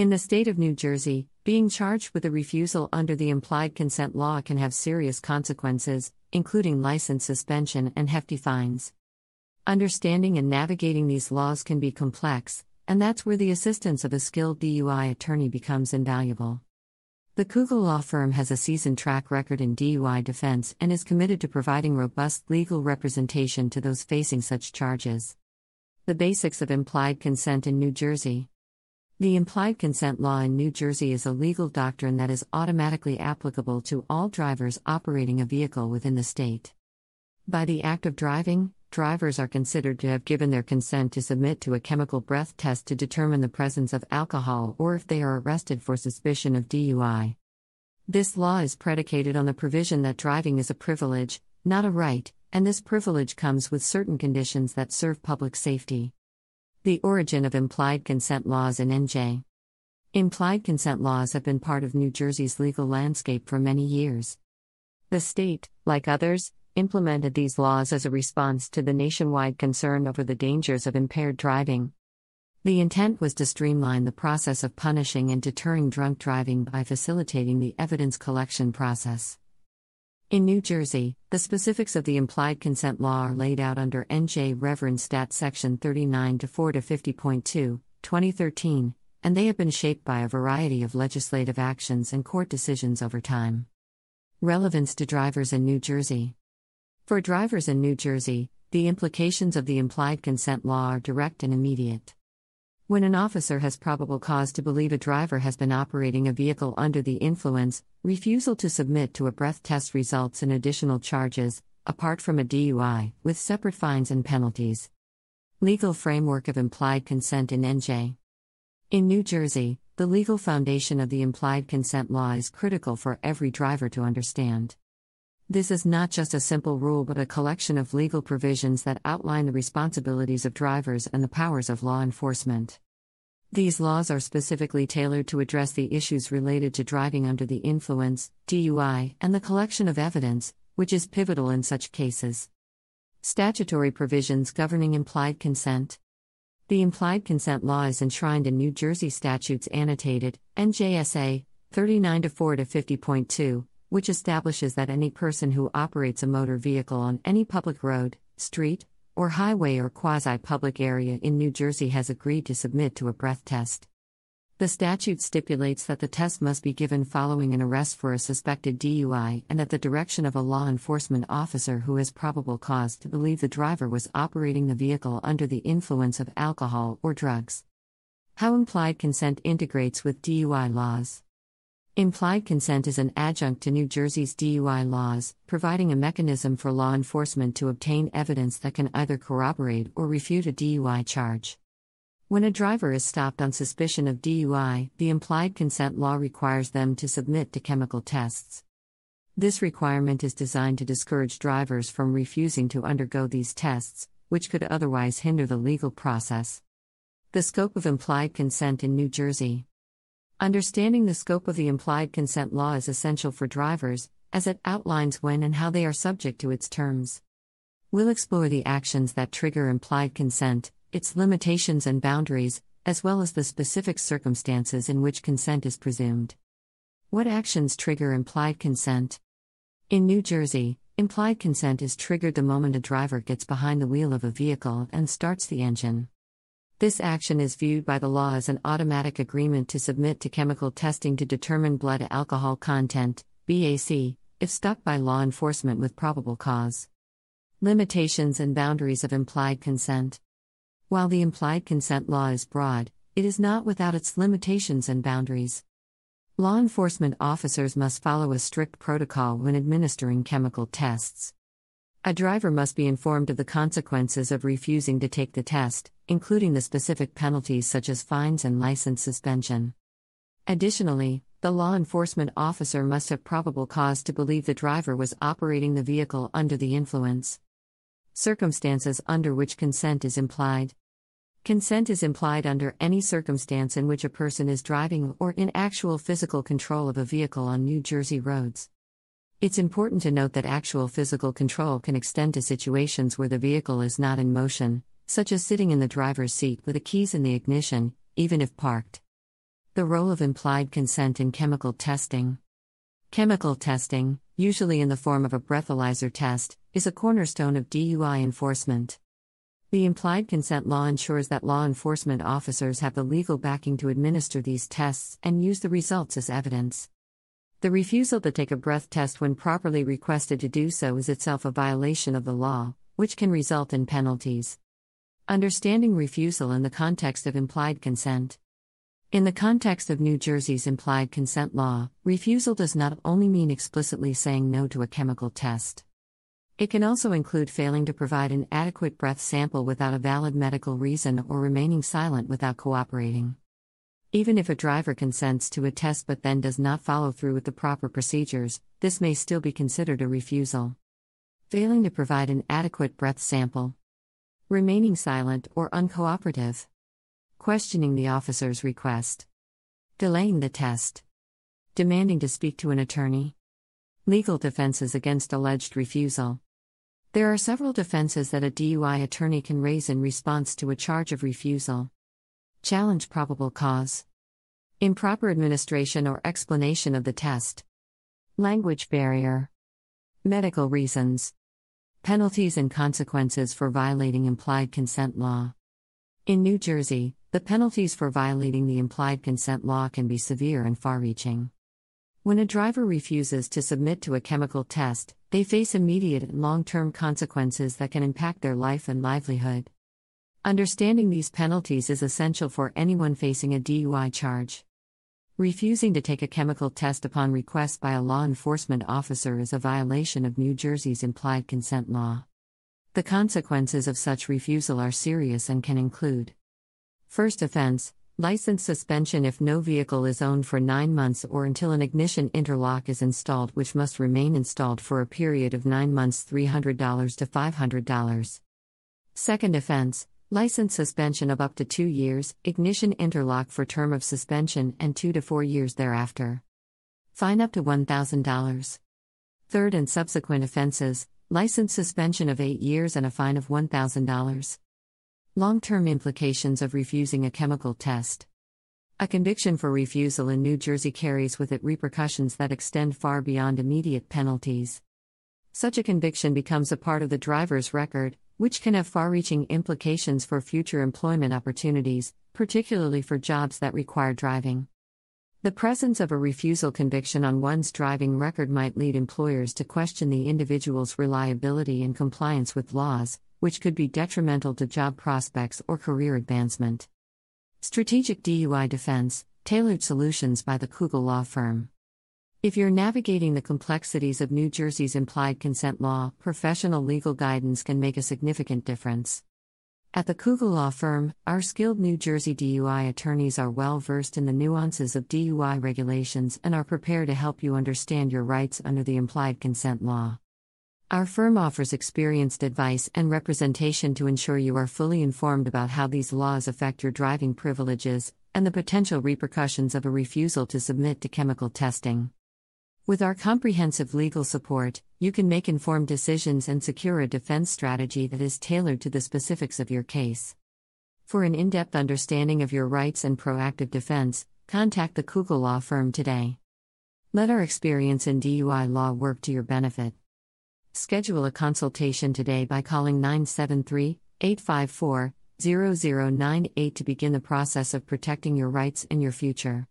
In the state of New Jersey, being charged with a refusal under the implied consent law can have serious consequences, including license suspension and hefty fines. Understanding and navigating these laws can be complex, and that's where the assistance of a skilled DUI attorney becomes invaluable. The Kugel Law Firm has a seasoned track record in DUI defense and is committed to providing robust legal representation to those facing such charges. The basics of implied consent in New Jersey. The implied consent law in New Jersey is a legal doctrine that is automatically applicable to all drivers operating a vehicle within the state. By the act of driving, drivers are considered to have given their consent to submit to a chemical breath test to determine the presence of alcohol or if they are arrested for suspicion of DUI. This law is predicated on the provision that driving is a privilege, not a right, and this privilege comes with certain conditions that serve public safety. The origin of implied consent laws in NJ. Implied consent laws have been part of New Jersey's legal landscape for many years. The state, like others, implemented these laws as a response to the nationwide concern over the dangers of impaired driving. The intent was to streamline the process of punishing and deterring drunk driving by facilitating the evidence collection process. In New Jersey, the specifics of the implied consent law are laid out under NJ Reverend Stat Section 39 4 to 50.2, 2013, and they have been shaped by a variety of legislative actions and court decisions over time. Relevance to drivers in New Jersey. For drivers in New Jersey, the implications of the implied consent law are direct and immediate. When an officer has probable cause to believe a driver has been operating a vehicle under the influence, refusal to submit to a breath test results in additional charges, apart from a DUI, with separate fines and penalties. Legal framework of implied consent in NJ. In New Jersey, the legal foundation of the implied consent law is critical for every driver to understand. This is not just a simple rule but a collection of legal provisions that outline the responsibilities of drivers and the powers of law enforcement. These laws are specifically tailored to address the issues related to driving under the influence, DUI, and the collection of evidence, which is pivotal in such cases. Statutory provisions governing implied consent. The implied consent law is enshrined in New Jersey statutes annotated, NJSA 39 4 50.2 which establishes that any person who operates a motor vehicle on any public road, street, or highway or quasi public area in New Jersey has agreed to submit to a breath test. The statute stipulates that the test must be given following an arrest for a suspected DUI and at the direction of a law enforcement officer who has probable cause to believe the driver was operating the vehicle under the influence of alcohol or drugs. How implied consent integrates with DUI laws. Implied consent is an adjunct to New Jersey's DUI laws, providing a mechanism for law enforcement to obtain evidence that can either corroborate or refute a DUI charge. When a driver is stopped on suspicion of DUI, the implied consent law requires them to submit to chemical tests. This requirement is designed to discourage drivers from refusing to undergo these tests, which could otherwise hinder the legal process. The scope of implied consent in New Jersey. Understanding the scope of the implied consent law is essential for drivers, as it outlines when and how they are subject to its terms. We'll explore the actions that trigger implied consent, its limitations and boundaries, as well as the specific circumstances in which consent is presumed. What actions trigger implied consent? In New Jersey, implied consent is triggered the moment a driver gets behind the wheel of a vehicle and starts the engine. This action is viewed by the law as an automatic agreement to submit to chemical testing to determine blood alcohol content, BAC, if stopped by law enforcement with probable cause. Limitations and boundaries of implied consent. While the implied consent law is broad, it is not without its limitations and boundaries. Law enforcement officers must follow a strict protocol when administering chemical tests. A driver must be informed of the consequences of refusing to take the test, including the specific penalties such as fines and license suspension. Additionally, the law enforcement officer must have probable cause to believe the driver was operating the vehicle under the influence. Circumstances under which consent is implied. Consent is implied under any circumstance in which a person is driving or in actual physical control of a vehicle on New Jersey roads. It's important to note that actual physical control can extend to situations where the vehicle is not in motion, such as sitting in the driver's seat with the keys in the ignition, even if parked. The role of implied consent in chemical testing. Chemical testing, usually in the form of a breathalyzer test, is a cornerstone of DUI enforcement. The implied consent law ensures that law enforcement officers have the legal backing to administer these tests and use the results as evidence. The refusal to take a breath test when properly requested to do so is itself a violation of the law, which can result in penalties. Understanding refusal in the context of implied consent. In the context of New Jersey's implied consent law, refusal does not only mean explicitly saying no to a chemical test. It can also include failing to provide an adequate breath sample without a valid medical reason or remaining silent without cooperating. Even if a driver consents to a test but then does not follow through with the proper procedures, this may still be considered a refusal. Failing to provide an adequate breath sample. Remaining silent or uncooperative. Questioning the officer's request, delaying the test, demanding to speak to an attorney, legal defenses against alleged refusal. There are several defenses that a DUI attorney can raise in response to a charge of refusal. Challenge probable cause, improper administration or explanation of the test, language barrier, medical reasons, penalties and consequences for violating implied consent law. In New Jersey, the penalties for violating the implied consent law can be severe and far reaching. When a driver refuses to submit to a chemical test, they face immediate and long term consequences that can impact their life and livelihood. Understanding these penalties is essential for anyone facing a DUI charge. Refusing to take a chemical test upon request by a law enforcement officer is a violation of New Jersey's implied consent law. The consequences of such refusal are serious and can include First offense license suspension if no vehicle is owned for nine months or until an ignition interlock is installed, which must remain installed for a period of nine months $300 to $500. Second offense license suspension of up to two years, ignition interlock for term of suspension, and two to four years thereafter. Fine up to $1,000. Third and subsequent offenses license suspension of eight years and a fine of $1,000. Long term implications of refusing a chemical test. A conviction for refusal in New Jersey carries with it repercussions that extend far beyond immediate penalties. Such a conviction becomes a part of the driver's record, which can have far reaching implications for future employment opportunities, particularly for jobs that require driving. The presence of a refusal conviction on one's driving record might lead employers to question the individual's reliability and compliance with laws, which could be detrimental to job prospects or career advancement. Strategic DUI Defense Tailored Solutions by the Kugel Law Firm. If you're navigating the complexities of New Jersey's implied consent law, professional legal guidance can make a significant difference. At the Kugel Law Firm, our skilled New Jersey DUI attorneys are well versed in the nuances of DUI regulations and are prepared to help you understand your rights under the implied consent law. Our firm offers experienced advice and representation to ensure you are fully informed about how these laws affect your driving privileges and the potential repercussions of a refusal to submit to chemical testing. With our comprehensive legal support, you can make informed decisions and secure a defense strategy that is tailored to the specifics of your case. For an in depth understanding of your rights and proactive defense, contact the Kugel Law Firm today. Let our experience in DUI law work to your benefit. Schedule a consultation today by calling 973 854 0098 to begin the process of protecting your rights and your future.